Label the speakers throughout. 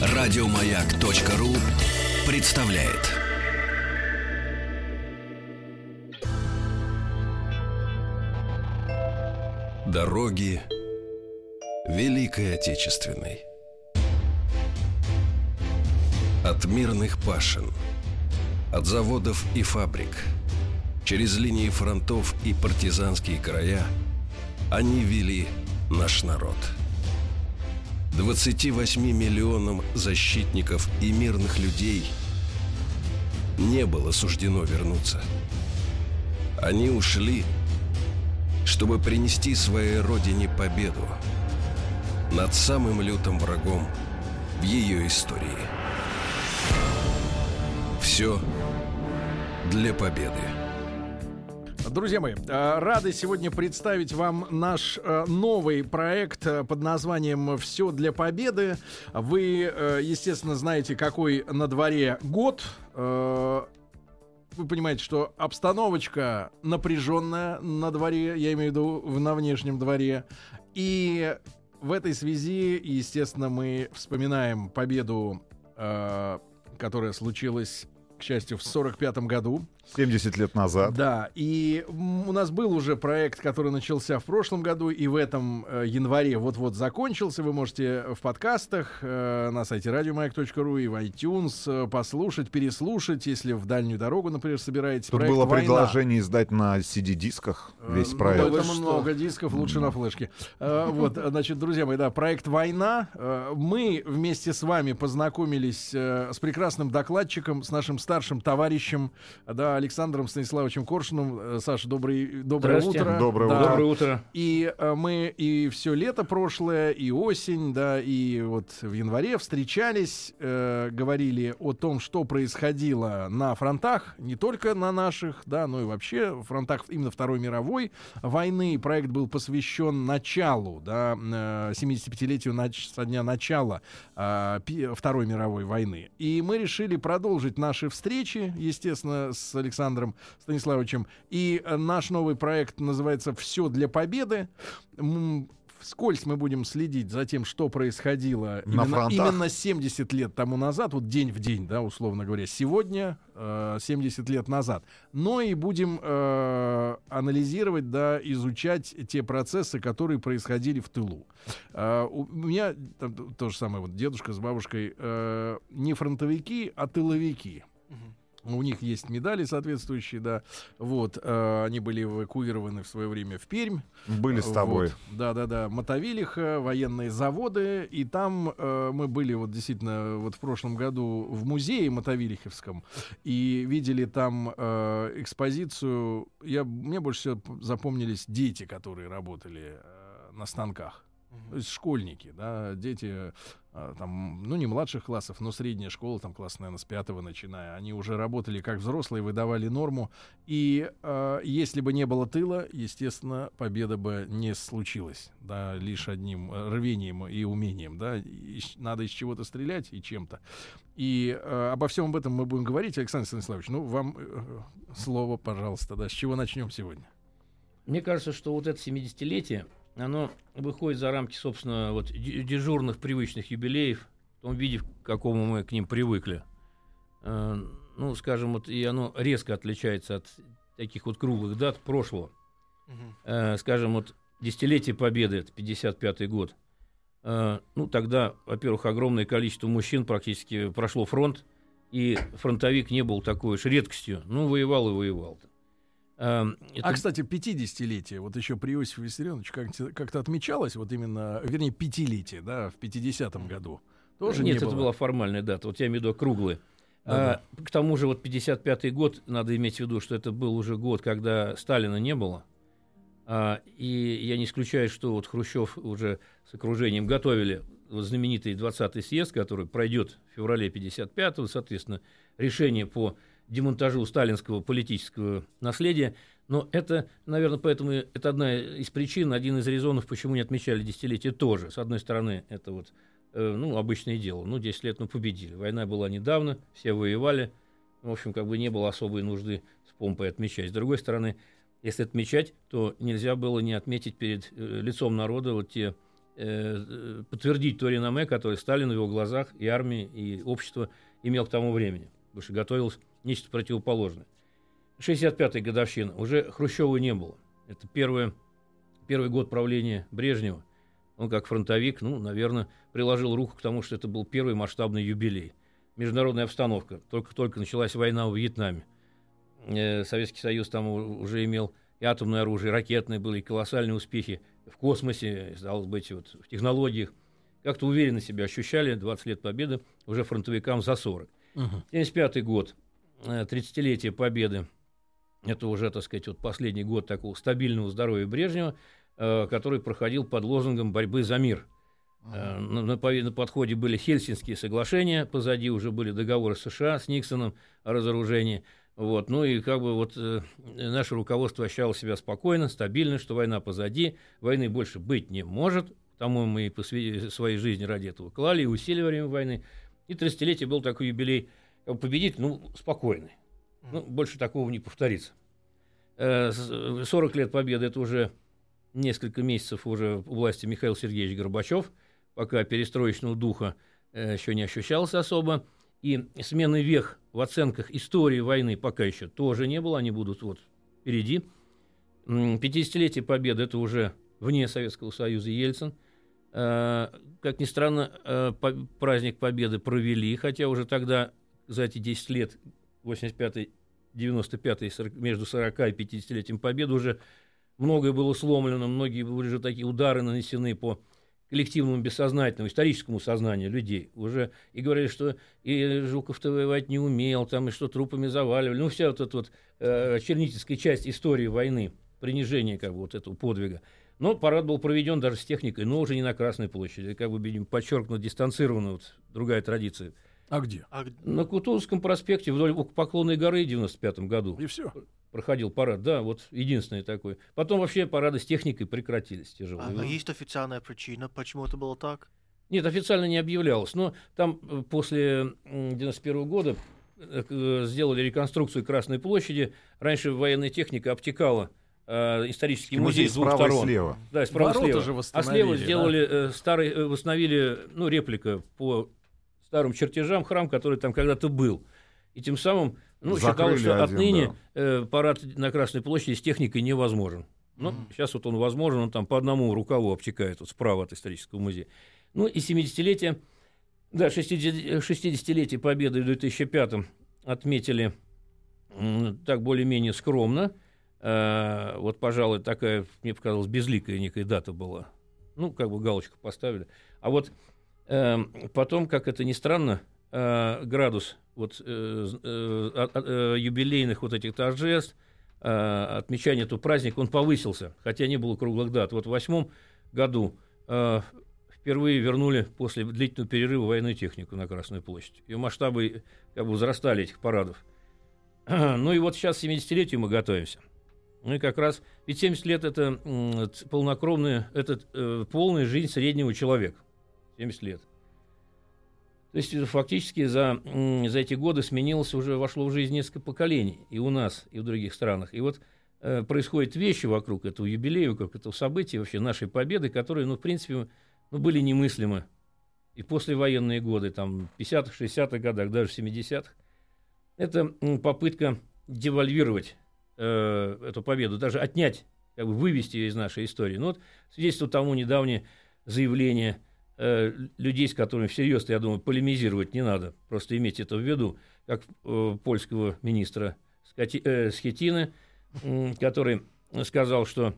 Speaker 1: Радиомаяк.ру представляет. Дороги Великой Отечественной. От мирных пашин, от заводов и фабрик, через линии фронтов и партизанские края они вели наш народ – 28 миллионам защитников и мирных людей не было суждено вернуться. Они ушли, чтобы принести своей родине победу над самым лютым врагом в ее истории. Все для победы.
Speaker 2: Друзья мои, э, рады сегодня представить вам наш э, новый проект э, под названием «Все для победы». Вы, естественно, знаете, какой на дворе год. Вы понимаете, что обстановочка напряженная на дворе, я имею в виду на внешнем дворе. И в этой связи, естественно, мы вспоминаем победу, которая случилась, к счастью, в 1945 году
Speaker 3: 70 лет назад.
Speaker 2: Да, и у нас был уже проект, который начался в прошлом году, и в этом э, январе вот-вот закончился. Вы можете в подкастах э, на сайте радиомаяк.ру и в iTunes э, послушать, переслушать, если в дальнюю дорогу, например, собираетесь.
Speaker 3: Тут было «Война». предложение издать на CD-дисках весь ну, проект.
Speaker 2: Ну, там много дисков, лучше на флешке. Вот, значит, друзья мои, да, проект «Война». Мы вместе с вами познакомились с прекрасным докладчиком, с нашим старшим товарищем, да, Александром Станиславовичем Коршуном. Э, Саша, добрый, доброе утро.
Speaker 3: Доброе,
Speaker 2: да.
Speaker 3: утро.
Speaker 4: доброе утро.
Speaker 2: И э, мы и все лето прошлое, и осень, да, и вот в январе встречались, э, говорили о том, что происходило на фронтах, не только на наших, да, но и вообще в фронтах именно Второй мировой войны. Проект был посвящен началу, да, 75-летию нач- со дня начала э, Второй мировой войны. И мы решили продолжить наши встречи, естественно, с Александром Станиславовичем. И э, наш новый проект называется «Все для победы». Вскользь мы будем следить за тем, что происходило
Speaker 3: На
Speaker 2: именно, именно 70 лет тому назад, вот день в день, да, условно говоря, сегодня, э, 70 лет назад. Но и будем э, анализировать, да, изучать те процессы, которые происходили в тылу. Э, у меня там, то же самое, вот дедушка с бабушкой э, не фронтовики, а тыловики. У них есть медали соответствующие, да. Вот, э, они были эвакуированы в свое время в Пермь.
Speaker 3: Были с тобой.
Speaker 2: Вот, да, да, да. Мотовилиха, военные заводы. И там э, мы были вот действительно вот в прошлом году в музее Мотовилиховском и видели там э, экспозицию. Я, мне больше всего запомнились дети, которые работали э, на станках. То есть школьники, да, дети а, там, ну, не младших классов, но средняя школа, там, класс, наверное, с пятого начиная, они уже работали как взрослые, выдавали норму. И э, если бы не было тыла, естественно, победа бы не случилась, да, лишь одним э, рвением и умением, да, и, надо из чего-то стрелять и чем-то. И э, обо всем об этом мы будем говорить. Александр Станиславович, ну, вам э, слово, пожалуйста, да, с чего начнем сегодня?
Speaker 4: Мне кажется, что вот это 70-летие, оно выходит за рамки, собственно, вот дежурных привычных юбилеев, в том виде, к какому мы к ним привыкли. Э, ну, скажем, вот и оно резко отличается от таких вот круглых дат прошлого. Угу. Скажем, вот десятилетие Победы, это 55-й год. Э, ну, тогда, во-первых, огромное количество мужчин практически прошло фронт, и фронтовик не был такой уж редкостью. Ну, воевал и воевал. -то.
Speaker 2: Эм, это... А, кстати, 50-летие, вот еще при Иосифе Виссарионовиче как-то, как-то отмечалось, вот именно, вернее, пятилетие, да, в 50-м году. Тоже
Speaker 4: Нет,
Speaker 2: не
Speaker 4: это
Speaker 2: было.
Speaker 4: была формальная дата, вот я имею в виду круглые. Да, а, К тому же вот 55-й год, надо иметь в виду, что это был уже год, когда Сталина не было. А, и я не исключаю, что вот Хрущев уже с окружением готовили вот знаменитый 20-й съезд, который пройдет в феврале 55-го, соответственно, решение по демонтажу сталинского политического наследия. Но это, наверное, поэтому это одна из причин, один из резонов, почему не отмечали десятилетие тоже. С одной стороны, это вот э, ну, обычное дело. Ну, 10 лет, ну, победили. Война была недавно, все воевали. В общем, как бы не было особой нужды с помпой отмечать. С другой стороны, если отмечать, то нельзя было не отметить перед э, лицом народа вот те э, подтвердить то реноме, которое Сталин в его глазах и армии, и общество имел к тому времени, потому что готовилось нечто противоположное. 65-я годовщина. Уже Хрущева не было. Это первое, первый год правления Брежнева. Он как фронтовик, ну, наверное, приложил руку к тому, что это был первый масштабный юбилей. Международная обстановка. Только-только началась война в Вьетнаме. Э, Советский Союз там уже имел и атомное оружие, и ракетные были, и колоссальные успехи в космосе, стало быть, вот, в технологиях. Как-то уверенно себя ощущали 20 лет победы уже фронтовикам за 40. Угу. 75 год, 30-летие э, победы. Это уже, так сказать, вот последний год такого стабильного здоровья Брежнева, э, который проходил под лозунгом борьбы за мир. Uh-huh. На, на, на подходе были Хельсинские соглашения, позади уже были договоры США с Никсоном о разоружении. Вот, ну и как бы вот э, наше руководство ощущало себя спокойно, стабильно, что война позади, войны больше быть не может, тому мы и посвятили своей жизни ради этого клали и время войны. И 30-летие был такой юбилей, победитель, ну, спокойный. Ну, больше такого не повторится. 40 э, лет победы – это уже несколько месяцев уже у власти Михаил Сергеевич Горбачев, пока перестроечного духа э, еще не ощущался особо. И смены вех в оценках истории войны пока еще тоже не было, они будут вот впереди. 50-летие победы – это уже вне Советского Союза Ельцин. Э, как ни странно, э, праздник Победы провели, хотя уже тогда, за эти 10 лет, 85-й, 95-й, между 40 и 50-летием Победы уже многое было сломлено, многие были уже такие удары нанесены по коллективному бессознательному, историческому сознанию людей. Уже и говорили, что и Жуков-то воевать не умел, там, и что трупами заваливали. Ну, вся вот эта вот э, чернительская часть истории войны, принижение как бы вот этого подвига. Но парад был проведен даже с техникой, но уже не на Красной площади. Как бы, видим, подчеркнуто дистанцированно, вот другая традиция.
Speaker 2: А где?
Speaker 4: На Кутузовском проспекте вдоль Поклонной горы в 95 году.
Speaker 2: И все?
Speaker 4: проходил парад, да, вот единственный такой. Потом вообще парады с техникой прекратились тяжелые.
Speaker 5: А, а есть официальная причина, почему это было так?
Speaker 4: Нет, официально не объявлялось. Но там э, после 91 года э, э, сделали реконструкцию Красной площади. Раньше военная техника обтекала э, исторический музей, музей с двух сторон.
Speaker 3: слева.
Speaker 4: Да, справа Ворота слева. Же а слева сделали да? э, старый, э, восстановили, ну, реплика по старым чертежам храм, который там когда-то был. И тем самым ну, считалось, что один, отныне да. э, парад на Красной площади с техникой невозможен. Ну, mm-hmm. сейчас вот он возможен, он там по одному рукаву обтекает вот справа от исторического музея. Ну и 70-летие, да, 60-летие Победы в 2005 отметили так более-менее скромно. Э, вот, пожалуй, такая, мне показалось, безликая некая дата была. Ну, как бы галочку поставили. А вот потом, как это ни странно, э, градус вот, э, э, э, юбилейных вот этих торжеств, отмечания этого праздника, он повысился, хотя не было круглых дат. Вот в восьмом году впервые вернули после длительного перерыва военную технику на Красную площадь. Ее масштабы как бы возрастали этих парадов. Ну и вот сейчас к 70-летию мы готовимся. Ну и как раз, ведь 70 лет это полнокровная, это полная жизнь среднего человека. 70 лет. То есть э, фактически за, за эти годы сменилось уже, вошло в жизнь несколько поколений и у нас, и в других странах. И вот э, происходят вещи вокруг этого юбилея, вокруг этого события, вообще нашей победы, которые, ну, в принципе, ну, были немыслимы. И послевоенные годы, там, 50-х, 60-х годах, даже 70-х. Это попытка девальвировать э, эту победу, даже отнять, как бы вывести ее из нашей истории. Ну, вот свидетельство тому недавнее заявление Э, людей, с которыми всерьез, я думаю, полемизировать не надо. Просто иметь это в виду, как э, польского министра Скати, э, Схетина, э, который сказал, что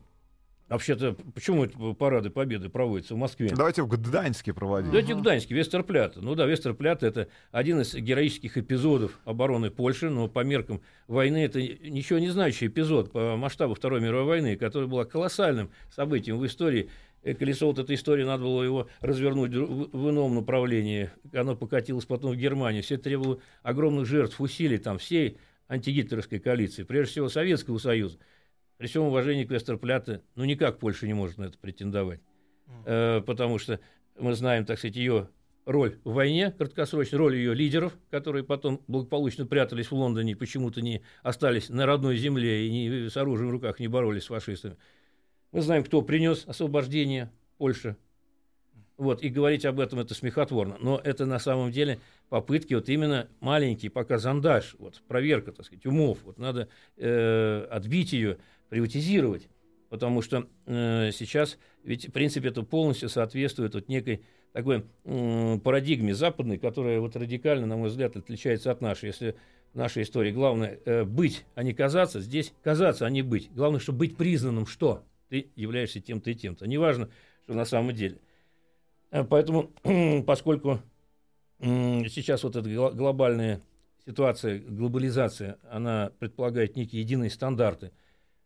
Speaker 4: Вообще-то, почему это парады Победы проводятся в Москве?
Speaker 3: Давайте в Гданьске проводить.
Speaker 4: Давайте в Гданьске, Вестерплята. Ну да, Вестерплята – это один из героических эпизодов обороны Польши, но по меркам войны это ничего не значащий эпизод по масштабу Второй мировой войны, который был колоссальным событием в истории колесо вот этой истории, надо было его развернуть в ином направлении. Оно покатилось потом в Германию. Все требовало огромных жертв, усилий там всей антигитлеровской коалиции, прежде всего Советского Союза. При всем уважении к Вестерпляте, ну никак Польша не может на это претендовать. Э, потому что мы знаем, так сказать, ее роль в войне, краткосрочную роль ее лидеров, которые потом благополучно прятались в Лондоне почему-то не остались на родной земле и не, с оружием в руках не боролись с фашистами. Мы знаем, кто принес освобождение Польши. Вот, и говорить об этом это смехотворно. Но это на самом деле попытки вот именно маленький пока зондаж, вот, проверка, так сказать, умов. Вот надо э, отбить ее, приватизировать. Потому что э, сейчас, ведь, в принципе, это полностью соответствует вот некой такой э, парадигме западной, которая вот радикально, на мой взгляд, отличается от нашей. Если в нашей истории главное э, быть, а не казаться, здесь казаться, а не быть. Главное, чтобы быть признанным, что ты являешься тем-то и тем-то. Неважно, что на самом деле. Э, поэтому, поскольку сейчас вот эта глобальная ситуация, глобализация, она предполагает некие единые стандарты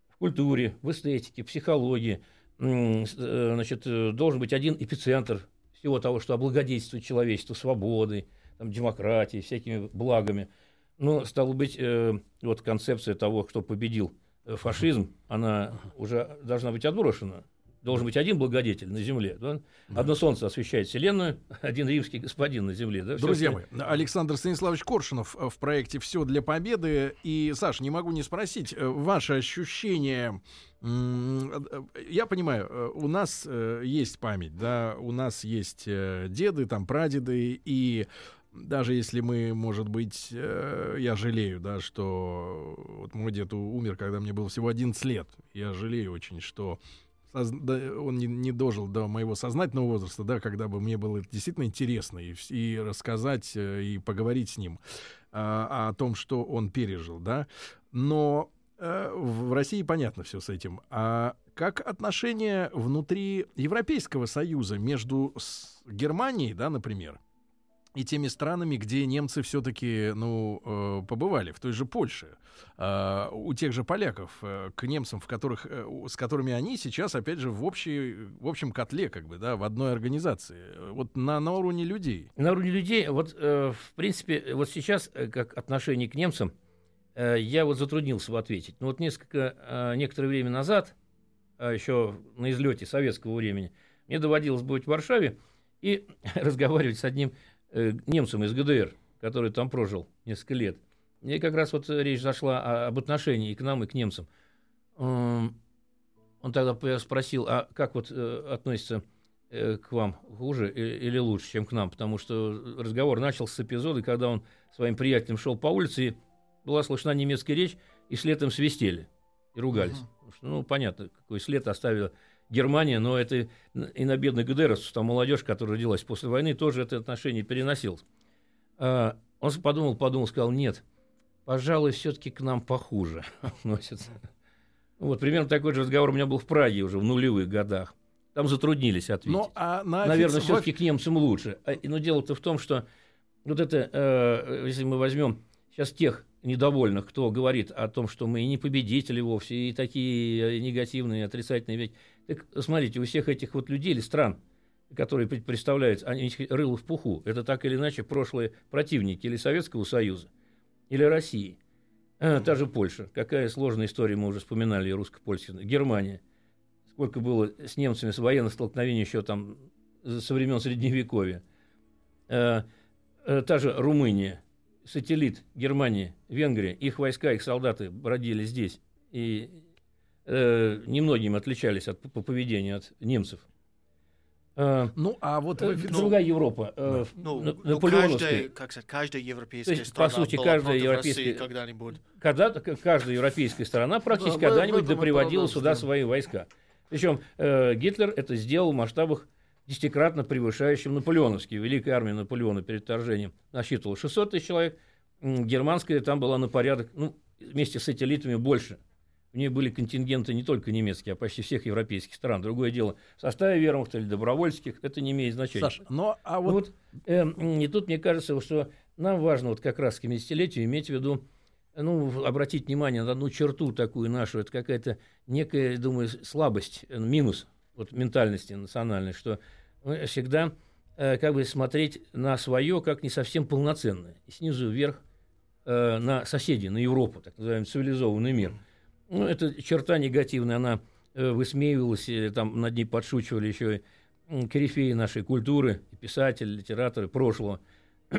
Speaker 4: в культуре, в эстетике, психологии. Э, значит, э, должен быть один эпицентр всего того, что облагодетельствует человечество свободой, там, демократией, всякими благами. Но, стало быть, вот концепция того, кто победил фашизм, она уже должна быть отброшена должен быть один благодетель на земле. Да? Одно солнце освещает Вселенную, один римский господин на земле. Да?
Speaker 2: Друзья мои, Александр Станиславович Коршунов э, в проекте «Все для победы». И, Саш, не могу не спросить, э, ваши ощущения... Э, я понимаю, у нас есть память, да, у нас есть деды, там, прадеды, и даже если мы, может быть, я жалею, да, что вот мой дед умер, когда мне было всего 11 лет. Я жалею очень, что он не, не дожил до моего сознательного возраста, да, когда бы мне было действительно интересно и, и рассказать, э, и поговорить с ним а, о том, что он пережил, да. Но а, в России понятно все с этим. А как отношения внутри Европейского Союза между Германией, да, например, и теми странами, где немцы все-таки, ну, э, побывали, в той же Польше, э, у тех же поляков, э, к немцам, в которых, э, с которыми они сейчас, опять же, в, общей, в общем котле, как бы, да, в одной организации, вот на, на уровне людей.
Speaker 4: На уровне людей, вот, в принципе, вот сейчас, как отношение к немцам, я вот затруднился бы ответить. Но вот несколько, некоторое время назад, э, еще на излете советского времени, мне доводилось быть в Варшаве и разговаривать с одним немцем из ГДР, который там прожил несколько лет. И как раз вот речь зашла об отношении и к нам, и к немцам. Он тогда спросил, а как вот э, относится э, к вам хуже или лучше, чем к нам? Потому что разговор начался с эпизода, когда он своим приятелем шел по улице, и была слышна немецкая речь, и след им свистели и ругались. Uh-huh. Что, ну, понятно, какой след оставила Германия, но это и на бедных ГДРовцев, там молодежь, которая родилась после войны, тоже это отношение переносилось. А, он подумал, подумал, сказал, нет, пожалуй, все-таки к нам похуже относятся. Вот, примерно такой же разговор у меня был в Праге уже в нулевых годах. Там затруднились ответить. Но, а на Наверное, все-таки к немцам лучше. А, но дело-то в том, что вот это, э, если мы возьмем сейчас тех недовольных, кто говорит о том, что мы не победители вовсе, и такие негативные, отрицательные вещи. Так смотрите, у всех этих вот людей или стран, которые представляют, они рыло в пуху, это так или иначе прошлые противники или Советского Союза, или России. А, та же Польша. Какая сложная история, мы уже вспоминали, русско-польская. Германия. Сколько было с немцами с военных столкновений еще там со времен Средневековья. А, а, та же Румыния сателлит Германии, Венгрия, их войска, их солдаты бродили здесь и э, немногим отличались от, по поведению от немцев.
Speaker 2: Э, ну, а вот
Speaker 4: э, другая Европа, э,
Speaker 5: ну, ну, ну каждая, как сказать, каждая европейская есть, страна
Speaker 4: по сути, каждая европейская
Speaker 5: когда-нибудь.
Speaker 4: Когда, каждая европейская страна практически да, когда-нибудь доприводила сюда свои войска. Причем э, Гитлер это сделал в масштабах десятикратно превышающим наполеоновский. Великая армия Наполеона перед вторжением насчитывала 600 тысяч человек. Германская там была на порядок, ну, вместе с сателлитами больше. В ней были контингенты не только немецкие, а почти всех европейских стран. Другое дело, в составе вермахта или добровольских, это не имеет значения. Саша,
Speaker 2: но а вот... вот
Speaker 4: э, и тут мне кажется, что нам важно вот как раз к 70-летию иметь в виду, ну, обратить внимание на одну черту такую нашу, это какая-то некая, думаю, слабость, э, минус вот ментальности национальной, что всегда э, как бы смотреть на свое как не совсем полноценное. И снизу вверх э, на соседей, на Европу, так называемый цивилизованный мир. Ну, эта черта негативная, она э, высмеивалась, э, там над ней подшучивали еще и корифеи нашей культуры, писатели, литераторы прошлого.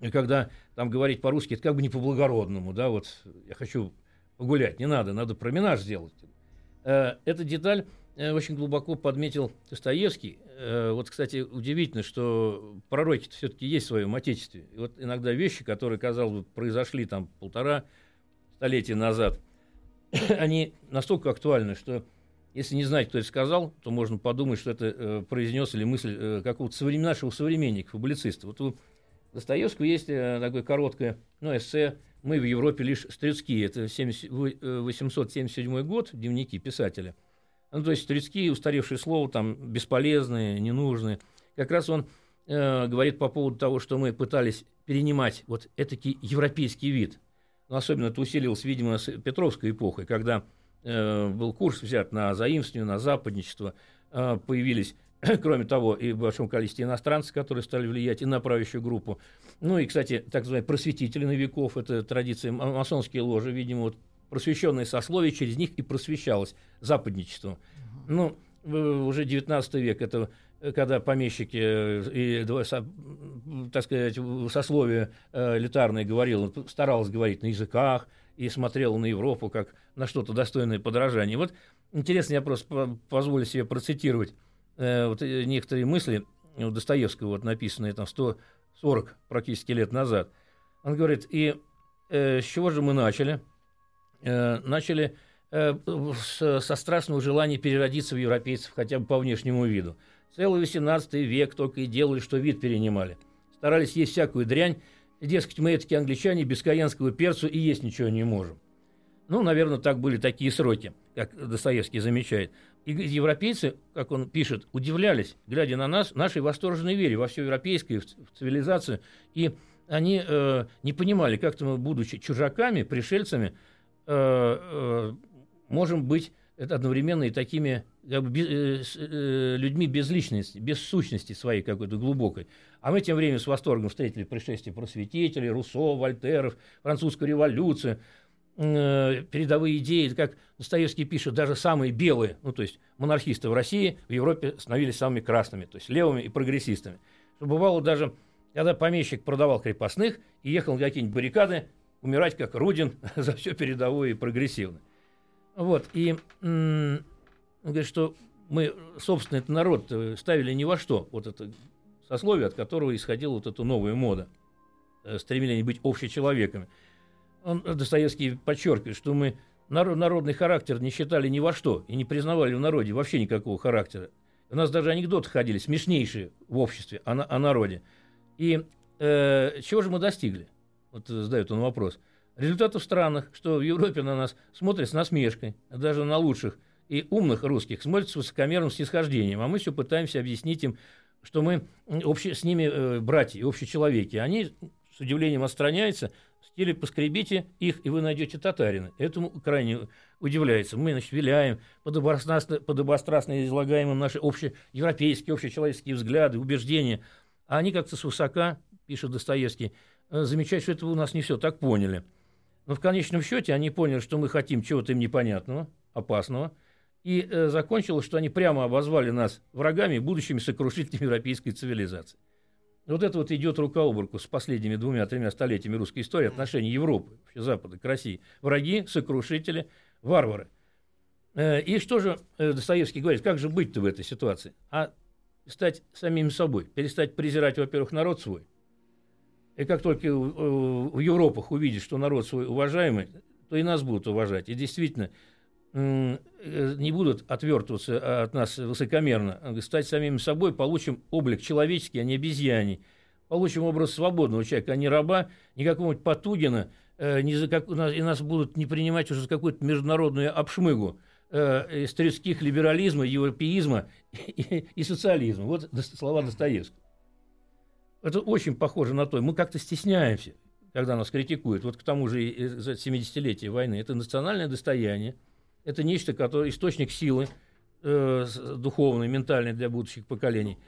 Speaker 4: и когда там говорить по-русски, это как бы не по-благородному, да, вот я хочу погулять, не надо, надо променаж сделать. Э, эта деталь очень глубоко подметил Достоевский. Вот, кстати, удивительно, что пророки все-таки есть в своем отечестве. И вот иногда вещи, которые, казалось бы, произошли там полтора столетия назад, они настолько актуальны, что если не знать, кто это сказал, то можно подумать, что это э, произнес или мысль э, какого-то современ... нашего современника, публициста. Вот у Достоевского есть э, такое короткое ну, эссе «Мы в Европе лишь стрецкие». Это 70... 877 год, дневники писателя. Ну, то есть стрецкие, устаревшие слова, там, бесполезные, ненужные. Как раз он э, говорит по поводу того, что мы пытались перенимать вот этакий европейский вид. Но особенно это усилилось, видимо, с Петровской эпохой, когда Э, был курс взят на заимствование, на западничество, э, появились Кроме того, и в большом количестве иностранцев, которые стали влиять и на правящую группу. Ну и, кстати, так называемые просветители новиков, это традиция масонские ложи, видимо, вот просвещенные сословия, через них и просвещалось западничество. Ну, уже 19 век, это когда помещики и, так сказать, сословие э, элитарное говорило, старалось говорить на языках, и смотрел на Европу как на что-то достойное подражания. Вот интересно, я просто позволю себе процитировать э, вот э, некоторые мысли у Достоевского, вот написанные там 140 практически лет назад. Он говорит, и э, с чего же мы начали? Э, начали э, со страстного желания переродиться в европейцев хотя бы по внешнему виду. Целый 18 век только и делали, что вид перенимали. Старались есть всякую дрянь, Дескать, мы такие англичане без каянского перцу и есть ничего не можем. Ну, наверное, так были такие сроки, как Достоевский замечает. И европейцы, как он пишет, удивлялись, глядя на нас, нашей восторженной вере во все европейское, в цивилизацию. И они э, не понимали, как-то мы, будучи чужаками, пришельцами, э, э, можем быть одновременно и такими как бы, э, э, людьми без личности, без сущности своей какой-то глубокой. А мы тем временем с восторгом встретили пришествие просветителей, Руссо, Вольтеров, французскую революцию, э, передовые идеи, как Достоевский пишет, даже самые белые, ну то есть монархисты в России, в Европе становились самыми красными, то есть левыми и прогрессистами. Что бывало даже, когда помещик продавал крепостных и ехал на какие-нибудь баррикады, умирать как Рудин за все передовое и прогрессивное. Вот, и он говорит, что мы, собственно, этот народ ставили ни во что, вот это сословие, от которого исходила вот эта новая мода, э, стремление быть общечеловеками. Он, Достоевский подчеркивает, что мы народ, народный характер не считали ни во что и не признавали в народе вообще никакого характера. У нас даже анекдоты ходили, смешнейшие в обществе о, о народе. И э, чего же мы достигли? Вот задает он вопрос. Результатов странных, что в Европе на нас смотрят с насмешкой, даже на лучших и умных русских смотрят с высокомерным снисхождением, а мы все пытаемся объяснить им, что мы общие, с ними э, братья, общечеловеки. Они с удивлением отстраняются, в стиле «поскребите их, и вы найдете татарина». Этому крайне удивляется. Мы, значит, виляем, подобострастно, подобострастно излагаем им наши общеевропейские, общечеловеческие взгляды, убеждения. А они как-то свысока, пишет Достоевский, э, замечают, что это у нас не все так поняли. Но в конечном счете они поняли, что мы хотим чего-то им непонятного, опасного, и э, закончилось, что они прямо обозвали нас врагами, будущими сокрушителями европейской цивилизации. Вот это вот идет рука об руку с последними двумя-тремя столетиями русской истории отношений Европы, вообще Запада к России. Враги, сокрушители, варвары. Э, и что же э, Достоевский говорит, как же быть-то в этой ситуации? А стать самим собой, перестать презирать, во-первых, народ свой, и как только в Европах увидишь, что народ свой уважаемый, то и нас будут уважать. И действительно, э, не будут отвертываться от нас высокомерно. Стать самим собой, получим облик человеческий, а не обезьяний. Получим образ свободного человека, а не раба, не какого-нибудь Потугина, э, не за как, и нас будут не принимать уже за какую-то международную обшмыгу э, из треских либерализма, европеизма и, и социализма. Вот слова Достоевского. Это очень похоже на то. Мы как-то стесняемся, когда нас критикуют. Вот к тому же за 70-летие войны. Это национальное достояние. Это нечто, которое источник силы э, духовной, ментальной для будущих поколений.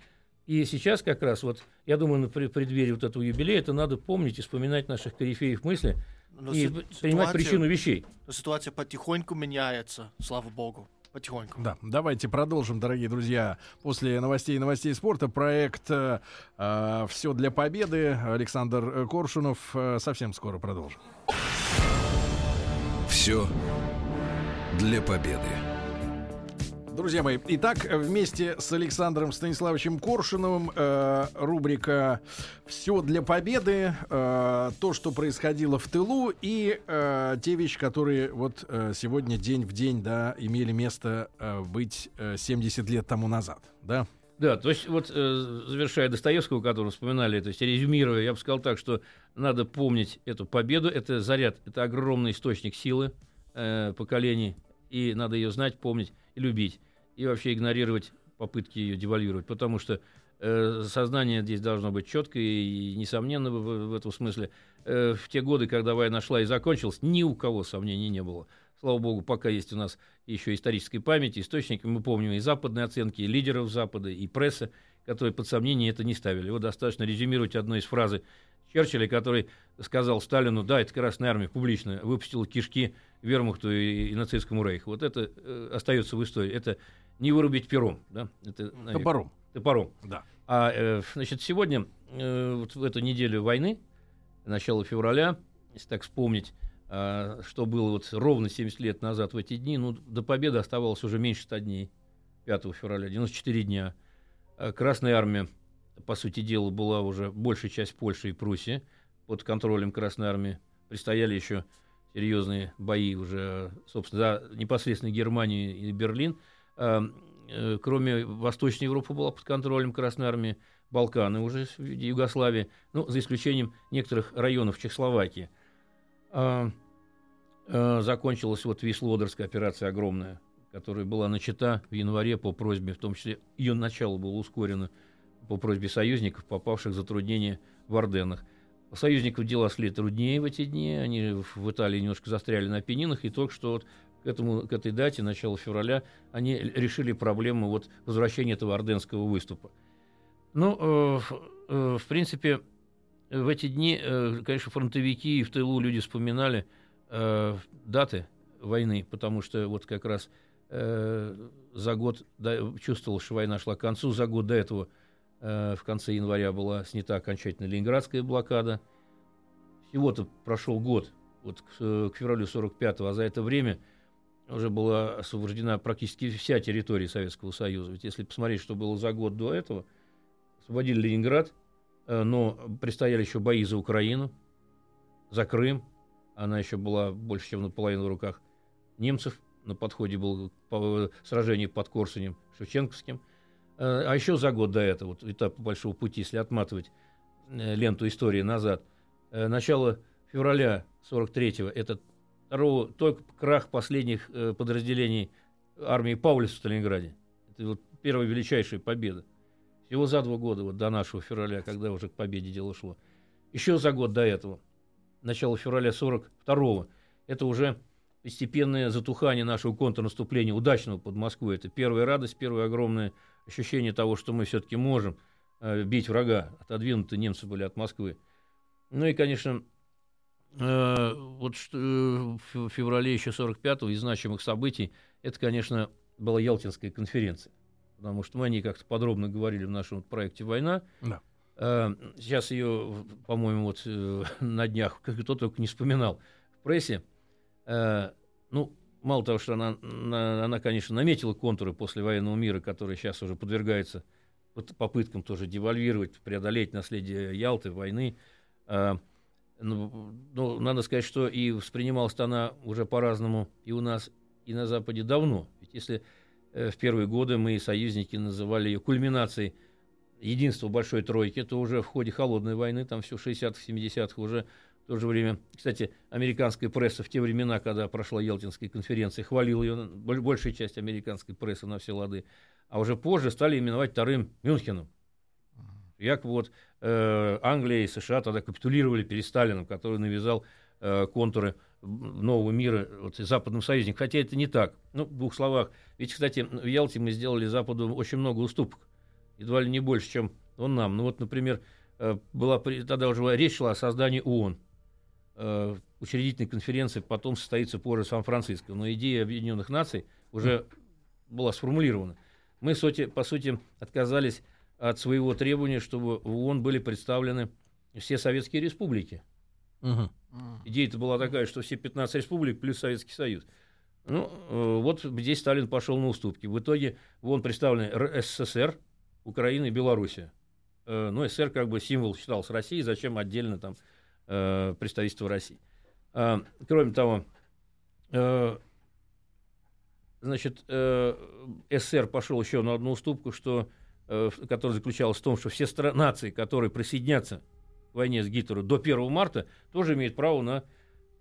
Speaker 4: И сейчас как раз, вот, я думаю, на преддверии вот этого юбилея, это надо помнить и вспоминать наших корифеев мысли но и ситуация, принимать причину вещей.
Speaker 5: Но ситуация потихоньку меняется, слава богу потихоньку.
Speaker 2: Да, давайте продолжим, дорогие друзья. После новостей и новостей спорта проект э, «Все для победы». Александр Коршунов э, совсем скоро продолжим.
Speaker 1: Все для победы.
Speaker 2: Друзья мои, итак, вместе с Александром Станиславовичем Коршуновым э, рубрика «Все для победы», э, то, что происходило в тылу, и э, те вещи, которые вот э, сегодня день в день, да, имели место э, быть э, 70 лет тому назад, да?
Speaker 4: Да, то есть вот э, завершая Достоевского, которого вспоминали, то есть резюмируя, я бы сказал так, что надо помнить эту победу, это заряд, это огромный источник силы э, поколений, и надо ее знать, помнить и любить и вообще игнорировать попытки ее девальвировать, потому что э, сознание здесь должно быть четкое и, несомненно, в, в этом смысле. Э, в те годы, когда война шла и закончилась, ни у кого сомнений не было. Слава богу, пока есть у нас еще исторической памяти, источники, мы помним и западные оценки, и лидеров Запада, и пресса, которые под сомнение это не ставили. Вот достаточно резюмировать одну из фразы Черчилля, который сказал Сталину, да, это Красная Армия публично выпустила кишки вермахту и, и нацистскому рейху. Вот это э, остается в истории. Это не вырубить пером. Да? Это,
Speaker 2: наверное, топором.
Speaker 4: Топором.
Speaker 2: Да.
Speaker 4: А э, значит, сегодня, э, вот в эту неделю войны, начало февраля, если так вспомнить, э, что было вот ровно 70 лет назад в эти дни, ну, до победы оставалось уже меньше 100 дней, 5 февраля, 94 дня. Э, Красная армия, по сути дела, была уже большая часть Польши и Пруссии под контролем Красной армии. Предстояли еще серьезные бои уже, собственно, за непосредственно Германию и Берлин – Эм, э, кроме Восточной Европы была под контролем Красной Армии, Балканы уже Югославии, ну, за исключением некоторых районов Чехословакии. А, а, закончилась вот Вислодерская операция огромная, которая была начата в январе по просьбе, в том числе ее начало было ускорено по просьбе союзников, попавших в затруднения в Орденах. Союзников дела шли труднее в эти дни, они в Италии немножко застряли на пенинах, и только что вот к, этому, к этой дате, начала февраля, они решили проблему вот возвращения этого орденского выступа. Ну, э, э, в принципе, в эти дни, э, конечно, фронтовики и в тылу люди вспоминали э, даты войны, потому что вот как раз э, за год до, чувствовал, что война шла к концу, за год до этого в конце января была снята окончательно Ленинградская блокада. Всего-то прошел год, вот к, к февралю 45-го, а за это время уже была освобождена практически вся территория Советского Союза. Ведь если посмотреть, что было за год до этого, освободили Ленинград, э, но предстояли еще бои за Украину, за Крым. Она еще была больше, чем наполовину в руках немцев. На подходе было сражение под Корсунем, Шевченковским. Э, а еще за год до этого, вот этап большого пути, если отматывать э, ленту истории назад, начало февраля 43-го, это Второго, только крах последних э, подразделений армии Паулюса в Сталинграде. Это вот первая величайшая победа. Всего за два года, вот до нашего февраля, когда уже к победе дело шло. Еще за год до этого, начало февраля 42-го, это уже постепенное затухание нашего контрнаступления, удачного под Москвой. Это первая радость, первое огромное ощущение того, что мы все-таки можем э, бить врага. Отодвинуты немцы были от Москвы. Ну и, конечно, Э, вот что, э, в феврале еще 45-го из значимых событий, это, конечно, была Ялтинская конференция. Потому что мы о ней как-то подробно говорили в нашем проекте «Война». Да. Э, сейчас ее, по-моему, вот на днях кто только не вспоминал в прессе. Ну, мало того, что она, она, конечно, наметила контуры после военного мира, который сейчас уже подвергается попыткам тоже девальвировать, преодолеть наследие Ялты, войны. Ну, ну, надо сказать, что и воспринималась она уже по-разному и у нас, и на Западе давно. Ведь если э, в первые годы мы, союзники, называли ее кульминацией единства Большой Тройки, то уже в ходе Холодной войны, там все 60-х, 70-х, уже в то же время... Кстати, американская пресса в те времена, когда прошла Елтинская конференция, хвалила ее, большая часть американской прессы на все лады, а уже позже стали именовать вторым Мюнхеном. Якобы вот э, Англия и США тогда капитулировали перед Сталином, который навязал э, контуры нового мира вот, западным союзникам. Хотя это не так. Ну, в двух словах. Ведь, кстати, в Ялте мы сделали Западу очень много уступок. Едва ли не больше, чем он нам. Ну вот, например, э, была, тогда уже речь шла о создании ООН. Э, учредительной конференции потом состоится позже в Сан-Франциско. Но идея Объединенных Наций уже была сформулирована. Мы, по сути, отказались от своего требования, чтобы в ООН были представлены все советские республики. Угу. Идея-то была такая, что все 15 республик плюс Советский Союз. Ну, э, вот здесь Сталин пошел на уступки. В итоге вон представлены СССР, Украина и Белоруссия. Э, ну, СССР как бы символ считался России, зачем отдельно там э, представительство России. А, кроме того, значит, СССР пошел еще на одну уступку, что, которая заключалась в том, что все страны, нации, которые присоединятся к войне с Гитлером до 1 марта, тоже имеют право на,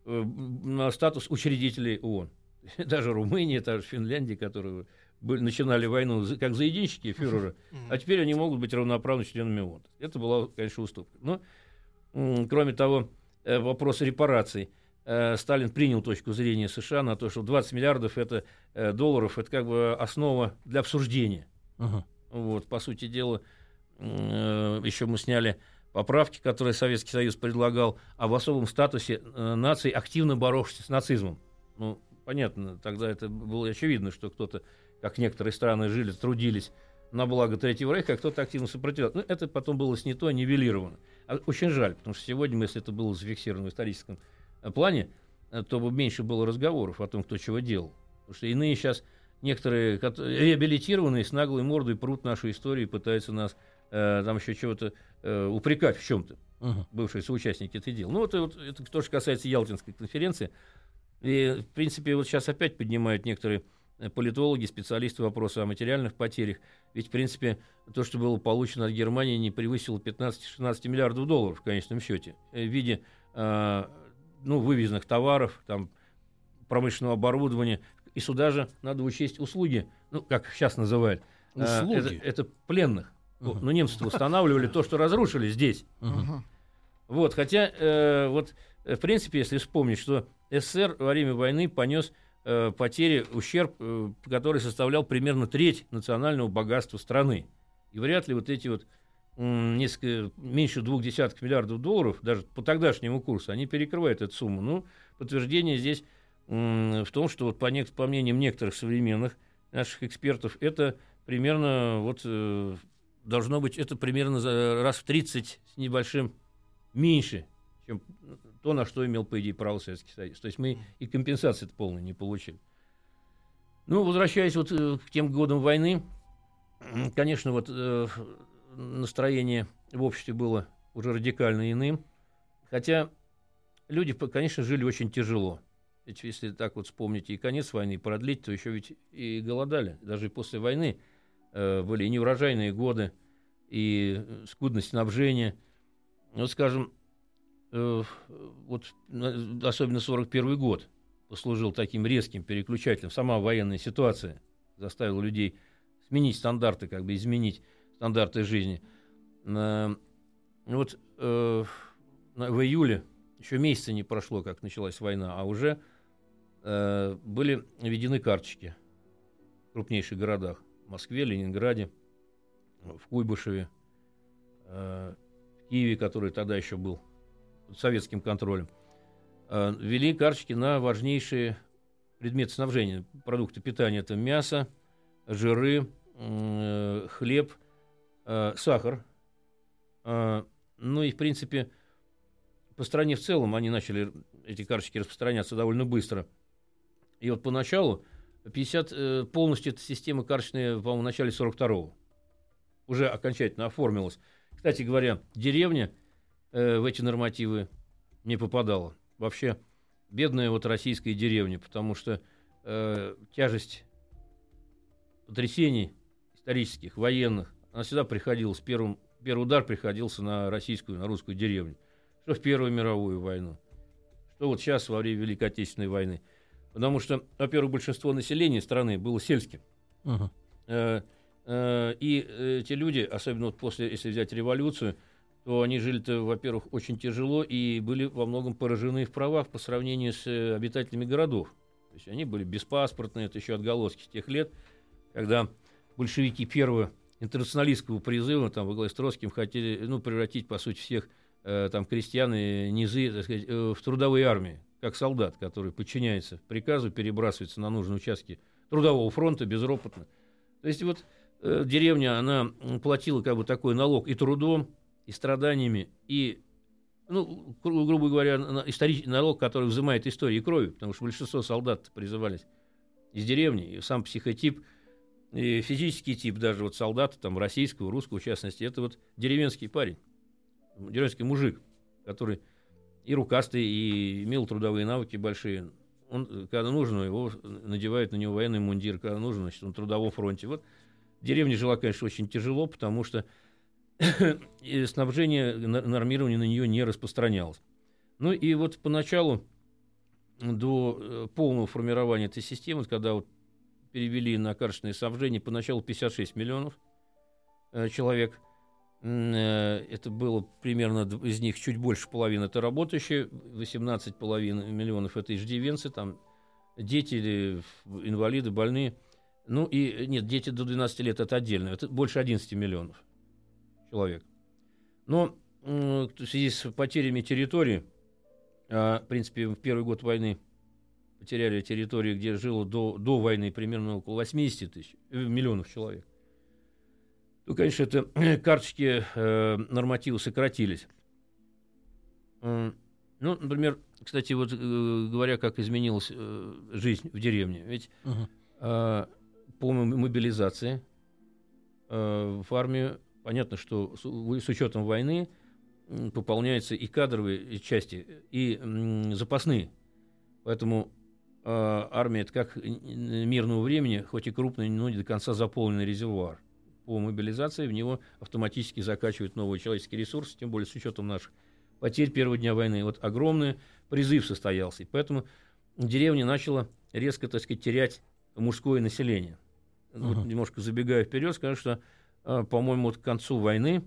Speaker 4: на статус учредителей ООН. даже Румыния, та же Финляндия, которые были, начинали войну как заединщики фюрера, а теперь они могут быть равноправны членами ООН. Это была, конечно, уступка. Но, кроме того, э, вопрос репараций. Э, Сталин принял точку зрения США на то, что 20 миллиардов это, э, долларов это как бы основа для обсуждения. Uh-huh. Вот, по сути дела, еще мы сняли поправки, которые Советский Союз предлагал, об особом статусе наций, активно боровшихся с нацизмом. Ну, понятно, тогда это было очевидно, что кто-то, как некоторые страны жили, трудились на благо Третьего Рейха, а кто-то активно сопротивлялся. Но ну, это потом было снято, нивелировано. А очень жаль, потому что сегодня, если это было зафиксировано в историческом э, плане, э, то бы меньше было разговоров о том, кто чего делал. Потому что иные сейчас, некоторые реабилитированные с наглой мордой прут нашу историю и пытаются нас э, там еще чего-то э, упрекать в чем-то. Uh-huh. Бывшие соучастники это дела. Ну, вот, вот это то, что касается Ялтинской конференции. И, в принципе, вот сейчас опять поднимают некоторые политологи, специалисты вопросы о материальных потерях. Ведь, в принципе, то, что было получено от Германии, не превысило 15-16 миллиардов долларов в конечном счете э, в виде э, ну, вывезенных товаров, там, промышленного оборудования. И сюда же надо учесть услуги, ну, как сейчас называют.
Speaker 2: Э, услуги?
Speaker 4: Это, это пленных. Uh-huh. Ну, немцы восстанавливали то, что разрушили здесь. Uh-huh. Вот, хотя, э, вот, в принципе, если вспомнить, что СССР во время войны понес э, потери, ущерб, э, который составлял примерно треть национального богатства страны. И вряд ли вот эти вот несколько, меньше двух десятков миллиардов долларов, даже по тогдашнему курсу, они перекрывают эту сумму. Ну, подтверждение здесь в том, что вот по, нек- по мнениям некоторых современных наших экспертов, это примерно вот э, должно быть это примерно раз в 30 с небольшим меньше, чем то, на что имел, по идее, право Советский Союз. То есть мы и компенсации полной не получили. Ну, возвращаясь вот э, к тем годам войны, конечно, вот э, настроение в обществе было уже радикально иным. Хотя люди, конечно, жили очень тяжело. Ведь если так вот вспомнить и конец войны продлить, то еще ведь и голодали. Даже после войны э, были и неурожайные годы, и скудность снабжения. Вот, скажем, э, вот особенно 41 год послужил таким резким переключателем. Сама военная ситуация заставила людей сменить стандарты, как бы изменить стандарты жизни. Э, вот э, в июле, еще месяца не прошло, как началась война, а уже э, были введены карточки в крупнейших городах. В Москве, Ленинграде, в Куйбышеве, э, в Киеве, который тогда еще был советским контролем, э, ввели карточки на важнейшие предметы снабжения. Продукты питания – это мясо, жиры, э, хлеб, э, сахар. Ну и, в принципе, по стране в целом они начали, эти карточки, распространяться довольно быстро. И вот поначалу 50, полностью эта система карточная, по-моему, в начале 42-го уже окончательно оформилась. Кстати говоря, деревня – э, в эти нормативы не попадала. Вообще, бедная вот российская деревня, потому что э, тяжесть потрясений исторических, военных, она всегда приходилась, первым, первый удар приходился на российскую, на русскую деревню. Что в Первую мировую войну, что вот сейчас во время Великой Отечественной войны. Потому что, во-первых, большинство населения страны было сельским. Uh-huh. Э, э, и э, эти люди, особенно вот после, если взять революцию, то они жили-то, во-первых, очень тяжело и были во многом поражены в правах по сравнению с э, обитателями городов. То есть они были беспаспортные, это еще отголоски тех лет, когда большевики первого интернационалистского призыва там, во главе с Троцким хотели ну, превратить, по сути, всех э, там, крестьян и низы так сказать, э, в трудовые армии, как солдат, который подчиняется приказу, перебрасывается на нужные участки трудового фронта безропотно. То есть вот э, деревня, она платила как бы такой налог и трудом, и страданиями, и, ну, грубо говоря, исторический налог, который взимает истории крови, потому что большинство солдат призывались из деревни, и сам психотип, и физический тип даже вот солдата, там, российского, русского, в частности, это вот деревенский парень, деревенский мужик, который и рукастый, и имел трудовые навыки большие. Он, когда нужно, его надевают на него военный мундир, когда нужно, значит, он на трудовом фронте. Вот деревня жила, конечно, очень тяжело, потому что снабжение, нормирование на нее не распространялось. Ну и вот поначалу, до э, полного формирования этой системы, когда вот перевели на карточное снабжение, поначалу 56 миллионов э, человек, э, это было примерно из них чуть больше половины это работающие, 18,5 миллионов это иждивенцы, там дети или инвалиды, больные. Ну и нет, дети до 12 лет это отдельно, это больше 11 миллионов человек. Но в связи с потерями территории, а, в принципе, в первый год войны потеряли территории, где жило до, до войны примерно около 80 тысяч, э, миллионов человек, то, конечно, это карточки э, нормативы сократились. Э, ну, например, кстати, вот э, говоря, как изменилась э, жизнь в деревне. Ведь uh-huh. э, по мобилизации э, в армию Понятно, что с, с учетом войны пополняются и кадровые части, и запасные. Поэтому э, армия это как мирного времени, хоть и крупный, но не до конца заполненный резервуар. По мобилизации в него автоматически закачивают новые человеческие ресурсы, тем более с учетом наших потерь первого дня войны. Вот огромный призыв состоялся. И поэтому деревня начала резко, так сказать, терять мужское население. Uh-huh. Вот немножко забегая вперед, скажу, что по-моему, вот к концу войны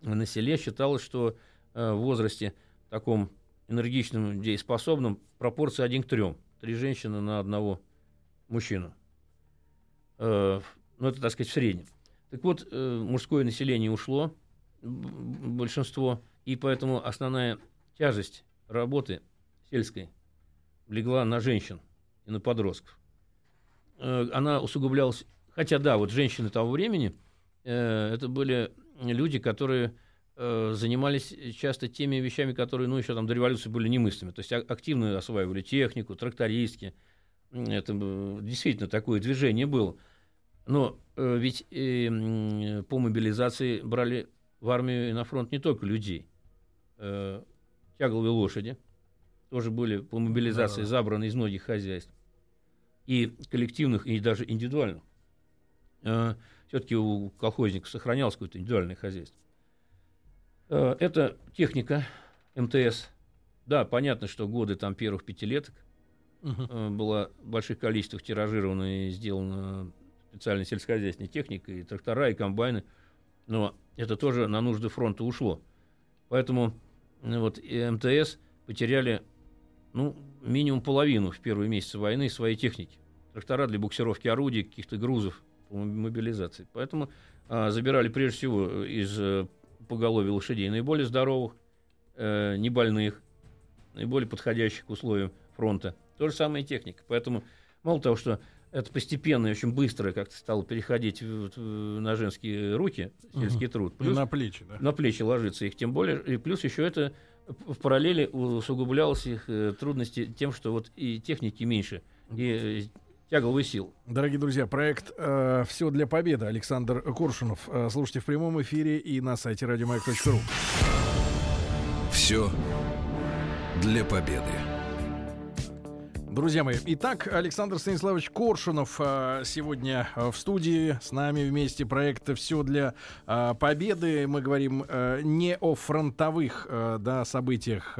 Speaker 4: на селе считалось, что а, в возрасте таком энергичном, дееспособном пропорция один к трем. Три женщины на одного мужчину. А, ну, это, так сказать, в среднем. Так вот, э, мужское население ушло, большинство, и поэтому основная тяжесть работы сельской легла на женщин и на подростков. Э, она усугублялась, хотя да, вот женщины того времени – это были люди, которые э, занимались часто теми вещами, которые, ну, еще там до революции были немыслимы. То есть активно осваивали технику, трактористки. Это действительно такое движение было. Но э, ведь по мобилизации брали в армию и на фронт не только людей. Тягловые лошади тоже были по мобилизации забраны из многих хозяйств. И коллективных, и даже индивидуальных все-таки у колхозников сохранялось какое-то индивидуальное хозяйство. Э, это техника МТС. Да, понятно, что годы там первых пятилеток угу. было в больших количествах тиражировано и сделано специальной сельскохозяйственной техникой, и трактора, и комбайны. Но это тоже на нужды фронта ушло. Поэтому вот МТС потеряли ну, минимум половину в первые месяцы войны своей техники. Трактора для буксировки орудий, каких-то грузов, по мобилизации. Поэтому а, забирали прежде всего из а, поголовья лошадей наиболее здоровых, э, небольных, наиболее подходящих к условиям фронта. То же самое и техника. Поэтому мало того, что это постепенно и очень быстро как-то стало переходить в, в, на женские руки, сельский угу. труд.
Speaker 2: Плюс, на плечи, да?
Speaker 4: На плечи ложится их, тем более. И плюс еще это в параллели усугублялось их э, трудности тем, что вот и техники меньше, и тяговых сил.
Speaker 2: Дорогие друзья, проект э, «Все для победы» Александр Куршунов. Э, слушайте в прямом эфире и на сайте радиомаяк.ру.
Speaker 1: «Все для победы».
Speaker 2: Друзья мои, итак, Александр Станиславович Коршунов а, сегодня а, в студии с нами вместе проекта «Все для а, победы». Мы говорим не о фронтовых да, событиях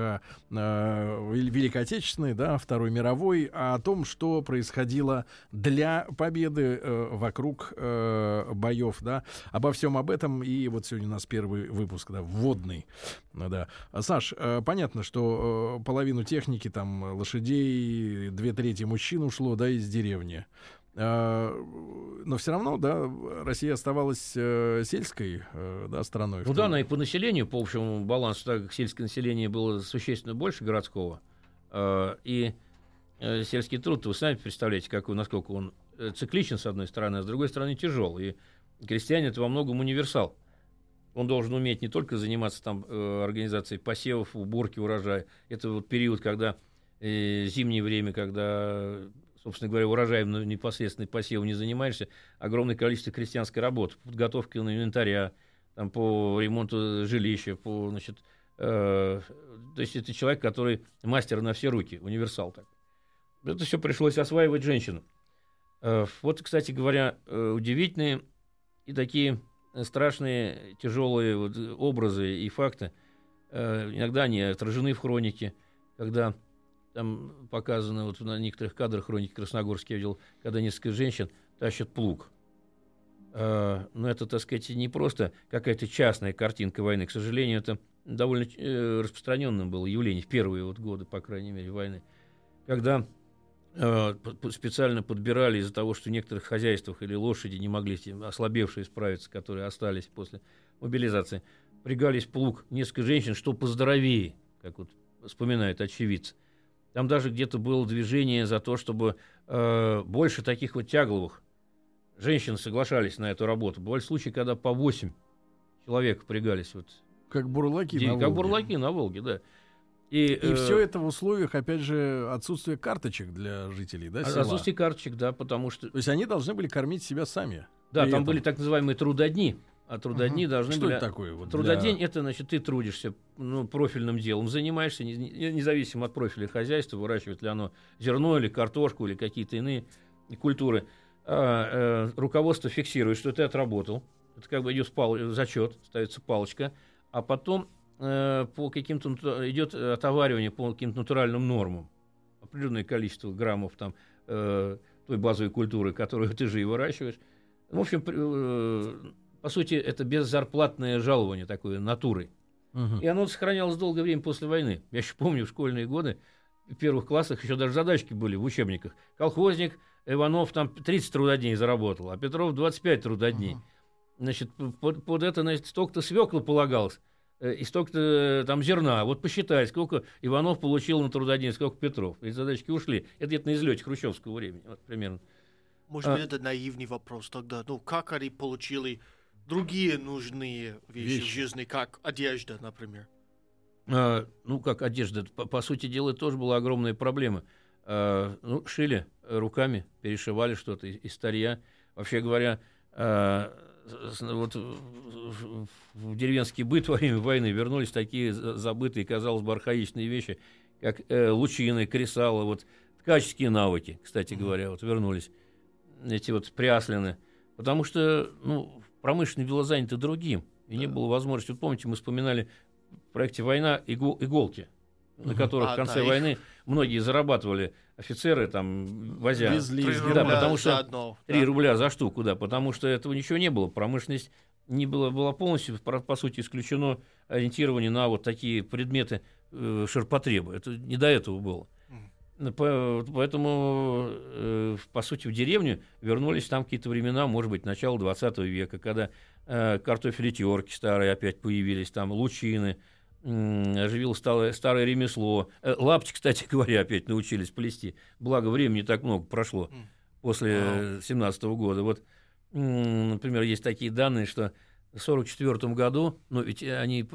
Speaker 2: Великой Отечественной, да, Второй мировой, а о том, что происходило для победы вокруг боев. Да. Обо всем об этом. И вот сегодня у нас первый выпуск, да, вводный. Да. Саш, понятно, что половину техники, там, лошадей, две трети мужчин ушло, да, из деревни. А, но все равно, да, Россия оставалась э, сельской э, да, страной.
Speaker 4: Ну да, она и по населению, по общему балансу, так как сельское население было существенно больше городского. Э, и э, сельский труд, вы сами представляете, какой, насколько он цикличен, с одной стороны, а с другой стороны тяжел. И крестьянин это во многом универсал. Он должен уметь не только заниматься там э, организацией посевов, уборки урожая. Это вот период, когда зимнее время, когда собственно говоря, урожаем непосредственно посевом не занимаешься, огромное количество крестьянской работы, подготовки инвентаря, там, по ремонту жилища, по, значит, э, то есть это человек, который мастер на все руки, универсал так. Это все пришлось осваивать женщинам. Э, вот, кстати говоря, э, удивительные и такие страшные, тяжелые вот образы и факты. Э, иногда они отражены в хронике, когда там показано вот на некоторых кадрах хроники Красногорск я видел, когда несколько женщин тащат плуг. Но это, так сказать, не просто какая-то частная картинка войны. К сожалению, это довольно распространенным было явление в первые вот годы, по крайней мере, войны, когда Э, специально подбирали из-за того, что в некоторых хозяйствах или лошади не могли ослабевшие справиться, которые остались после мобилизации, пригались плуг несколько женщин, что поздоровее, как вот вспоминает очевидцы. Там даже где-то было движение за то, чтобы э, больше таких вот тягловых женщин соглашались на эту работу. Бывали случаи, когда по 8 человек впрягались. Вот,
Speaker 2: как бурлаки
Speaker 4: на
Speaker 2: Волге.
Speaker 4: Как бурлаки на Волге, да.
Speaker 2: И, и э, все это в условиях, опять же, отсутствия карточек для жителей, да, села?
Speaker 4: Отсутствие карточек, да, потому что...
Speaker 2: То есть они должны были кормить себя сами?
Speaker 4: Да, там этом. были так называемые трудодни. А трудодни угу. должны
Speaker 2: Что
Speaker 4: были...
Speaker 2: это такое? Вот
Speaker 4: Трудодень для... это, значит, ты трудишься ну, профильным делом, занимаешься, независимо от профиля хозяйства, выращивает ли оно зерно или картошку или какие-то иные культуры. А, э, руководство фиксирует, что ты отработал. Это как бы идет пал... зачет, ставится палочка, а потом Э, по каким-то идет отоваривание по каким-то натуральным нормам. Определенное количество граммов там э, той базовой культуры, которую ты же и выращиваешь. В общем, э, по сути, это беззарплатное жалование такое натурой. Угу. И оно сохранялось долгое время после войны. Я еще помню в школьные годы, в первых классах еще даже задачки были в учебниках. Колхозник Иванов там 30 трудодней заработал, а Петров 25 трудодней. Угу. Значит, под, под это, значит, столько-то свекла полагалось. Э, и столько-то э, там зерна. Вот посчитай, сколько Иванов получил на трудодень, сколько Петров. Эти задачки ушли. Это где-то на излете хрущевского времени, вот примерно.
Speaker 5: Может а, быть, это наивный вопрос тогда. Ну, как они получили другие нужные вещи, вещи. в жизни, как одежда, например?
Speaker 4: А, ну, как одежда. По, по сути дела, тоже была огромная проблема. А, ну, шили руками, перешивали что-то из, из старья. Вообще говоря, а, вот в деревенский быт во время войны вернулись такие забытые, казалось бы, архаичные вещи, как э, лучины, кресала, вот ткаческие навыки, кстати говоря, вот вернулись эти вот пряслины, потому что, ну, промышленные дела заняты другим, и не было возможности. Вот помните, мы вспоминали в проекте «Война» игол, иголки, на которых а, в конце да, войны их... многие зарабатывали офицеры там возя.
Speaker 2: Везли,
Speaker 4: да, потому что одно, 3 да. рубля за штуку, да, потому что этого ничего не было. Промышленность не было, было полностью, по сути, исключено ориентирование на вот такие предметы э, ширпотреба. Это не до этого было. Поэтому, э, по сути, в деревню вернулись там какие-то времена, может быть, начало 20 века, когда э, картофелетерки старые опять появились, там лучины, оживилось старое, старое ремесло. Э, лапти, кстати говоря, опять научились плести. Благо, времени так много прошло после 17 года. Вот, например, есть такие данные, что в 1944 году, но ведь они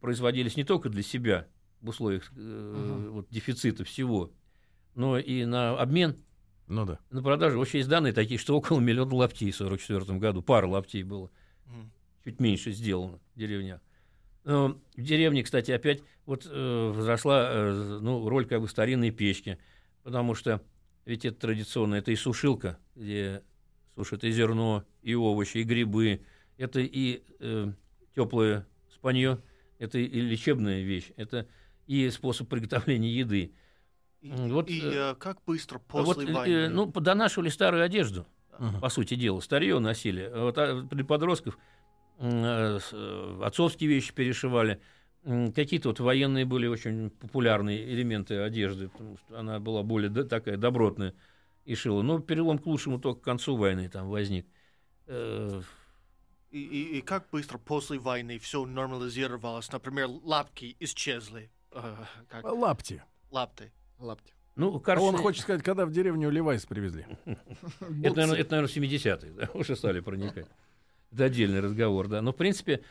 Speaker 4: производились не только для себя в условиях uh вот, дефицита всего, но и на обмен,
Speaker 2: ну да.
Speaker 4: на продажу. Вообще есть данные такие, что около миллиона лаптей в 1944 году, пара лаптей было. uh Чуть меньше сделано в деревнях. Э, в деревне, кстати, опять вот э, возросла э, ну, роль как бы старинной печки, потому что ведь это традиционно, это и сушилка, где сушат и зерно, и овощи, и грибы, это и э, теплое спанье, это и лечебная вещь, это и способ приготовления еды.
Speaker 5: И, вот, и э, как быстро после вот, войны? Э,
Speaker 4: ну, донашивали старую одежду, uh-huh. по сути дела, старье носили. Вот, а, для подростков Э, э, отцовские вещи перешивали. Какие-то вот военные были очень популярные элементы одежды, потому что она была более такая добротная и шила. Но перелом к лучшему только к концу войны там возник.
Speaker 5: Э, и, и, и как быстро после войны все нормализировалось? Например, лапки исчезли.
Speaker 2: Как? Лапти.
Speaker 5: Лапти.
Speaker 2: Лапти. Ну, кажется... А он хочет сказать, когда в деревню Левайс привезли.
Speaker 4: Это, наверное, 70-е, уже стали проникать. Это отдельный разговор, да. Но, в принципе,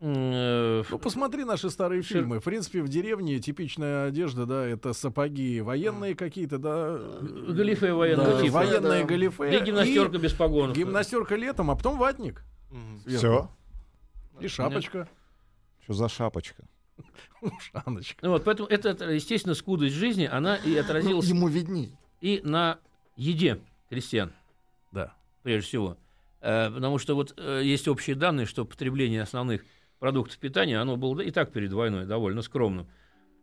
Speaker 2: Э, ну, посмотри наши старые Шир... фильмы. В принципе, в деревне типичная одежда, да, это сапоги военные какие-то, да.
Speaker 4: Галифе военные.
Speaker 2: Да, типа. военные да. галифе.
Speaker 4: И гимнастерка без погонов.
Speaker 2: Гимнастерка летом, а потом ватник.
Speaker 3: Все.
Speaker 2: И шапочка.
Speaker 3: Что за шапочка?
Speaker 4: Ушаночка. Ну вот, поэтому это, естественно, скудость жизни, она и отразилась...
Speaker 2: Ну, ему видней.
Speaker 4: И на еде крестьян.
Speaker 2: Да.
Speaker 4: Прежде всего. Э, потому что вот э, есть общие данные, что потребление основных продуктов питания, оно было и так перед войной довольно скромным.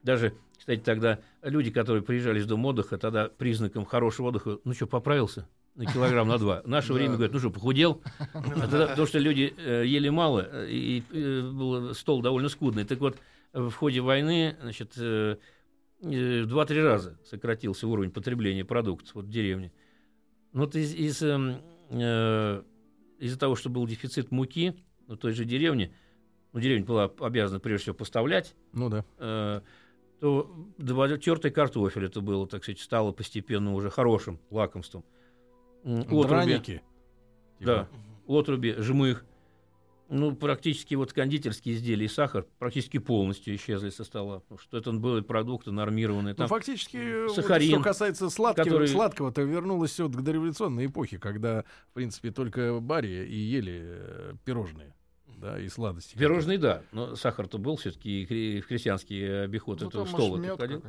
Speaker 4: Даже, кстати, тогда люди, которые приезжали из дома отдыха, тогда признаком хорошего отдыха, ну что, поправился? на килограмм на два. В наше время говорят, ну что, похудел? А тогда, потому что люди э, ели мало, э, и э, был стол довольно скудный. Так вот, в ходе войны, значит, э, э, два-три раза сократился уровень потребления продуктов вот, в деревне. Ну, вот из, из, эм, э, из-за того, что был дефицит муки, в той же деревне, ну, деревня была обязана прежде всего поставлять.
Speaker 2: Ну да.
Speaker 4: Э, то тертый картофель это было, так сказать, стало постепенно уже хорошим лакомством.
Speaker 2: Отруби. Драники.
Speaker 4: Да, отруби, жмых. Ну, практически вот кондитерские изделия и сахар практически полностью исчезли со стола. Потому что это были продукты нормированные.
Speaker 2: Ну, Там ну, фактически, сахарин, вот, что касается сладкого, который... сладкого, то вернулось все к дореволюционной эпохе, когда, в принципе, только бари и ели э, пирожные да, и сладости.
Speaker 4: Пирожные, да, но сахар-то был все-таки в крестьянский обиход, ну, это в стол ходил.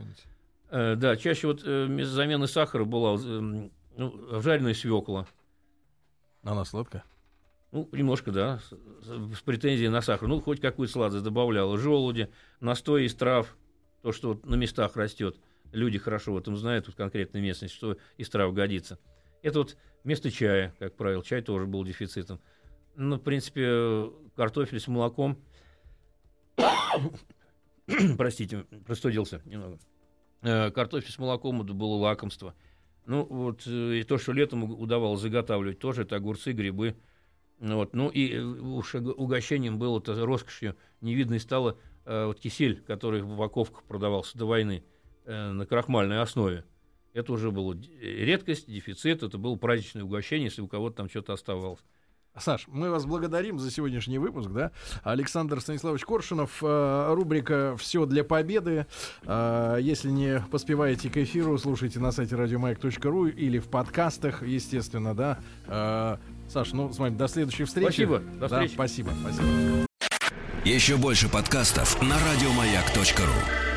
Speaker 4: Э, да, чаще вот э, замены сахара была э, ну, жареная свекла.
Speaker 2: Она сладкая?
Speaker 4: Ну, немножко, да, с, претензией на сахар. Ну, хоть какую сладость добавляла. Желуди, настой из трав, то, что вот на местах растет. Люди хорошо в этом знают, тут конкретной местности, что из трав годится. Это вот вместо чая, как правило. Чай тоже был дефицитом. Ну, в принципе, картофель с молоком. Простите, простудился немного. Э, картофель с молоком это было лакомство. Ну, вот э, и то, что летом удавалось заготавливать, тоже это огурцы, грибы. Вот. Ну, и э, уж угощением было, это роскошью невидной стало э, вот кисель, который в упаковках продавался до войны э, на крахмальной основе. Это уже было редкость, дефицит, это было праздничное угощение, если у кого-то там что-то оставалось.
Speaker 2: Саш, мы вас благодарим за сегодняшний выпуск, да? Александр Станиславович Коршунов, э, рубрика «Все для победы». Э, если не поспеваете к эфиру, слушайте на сайте радиомаяк.ру или в подкастах, естественно, да. Э, Саш, ну, с вами до следующей встречи.
Speaker 4: Спасибо, до
Speaker 2: встречи. Да, спасибо, спасибо.
Speaker 1: Еще больше подкастов на радиомаяк.ру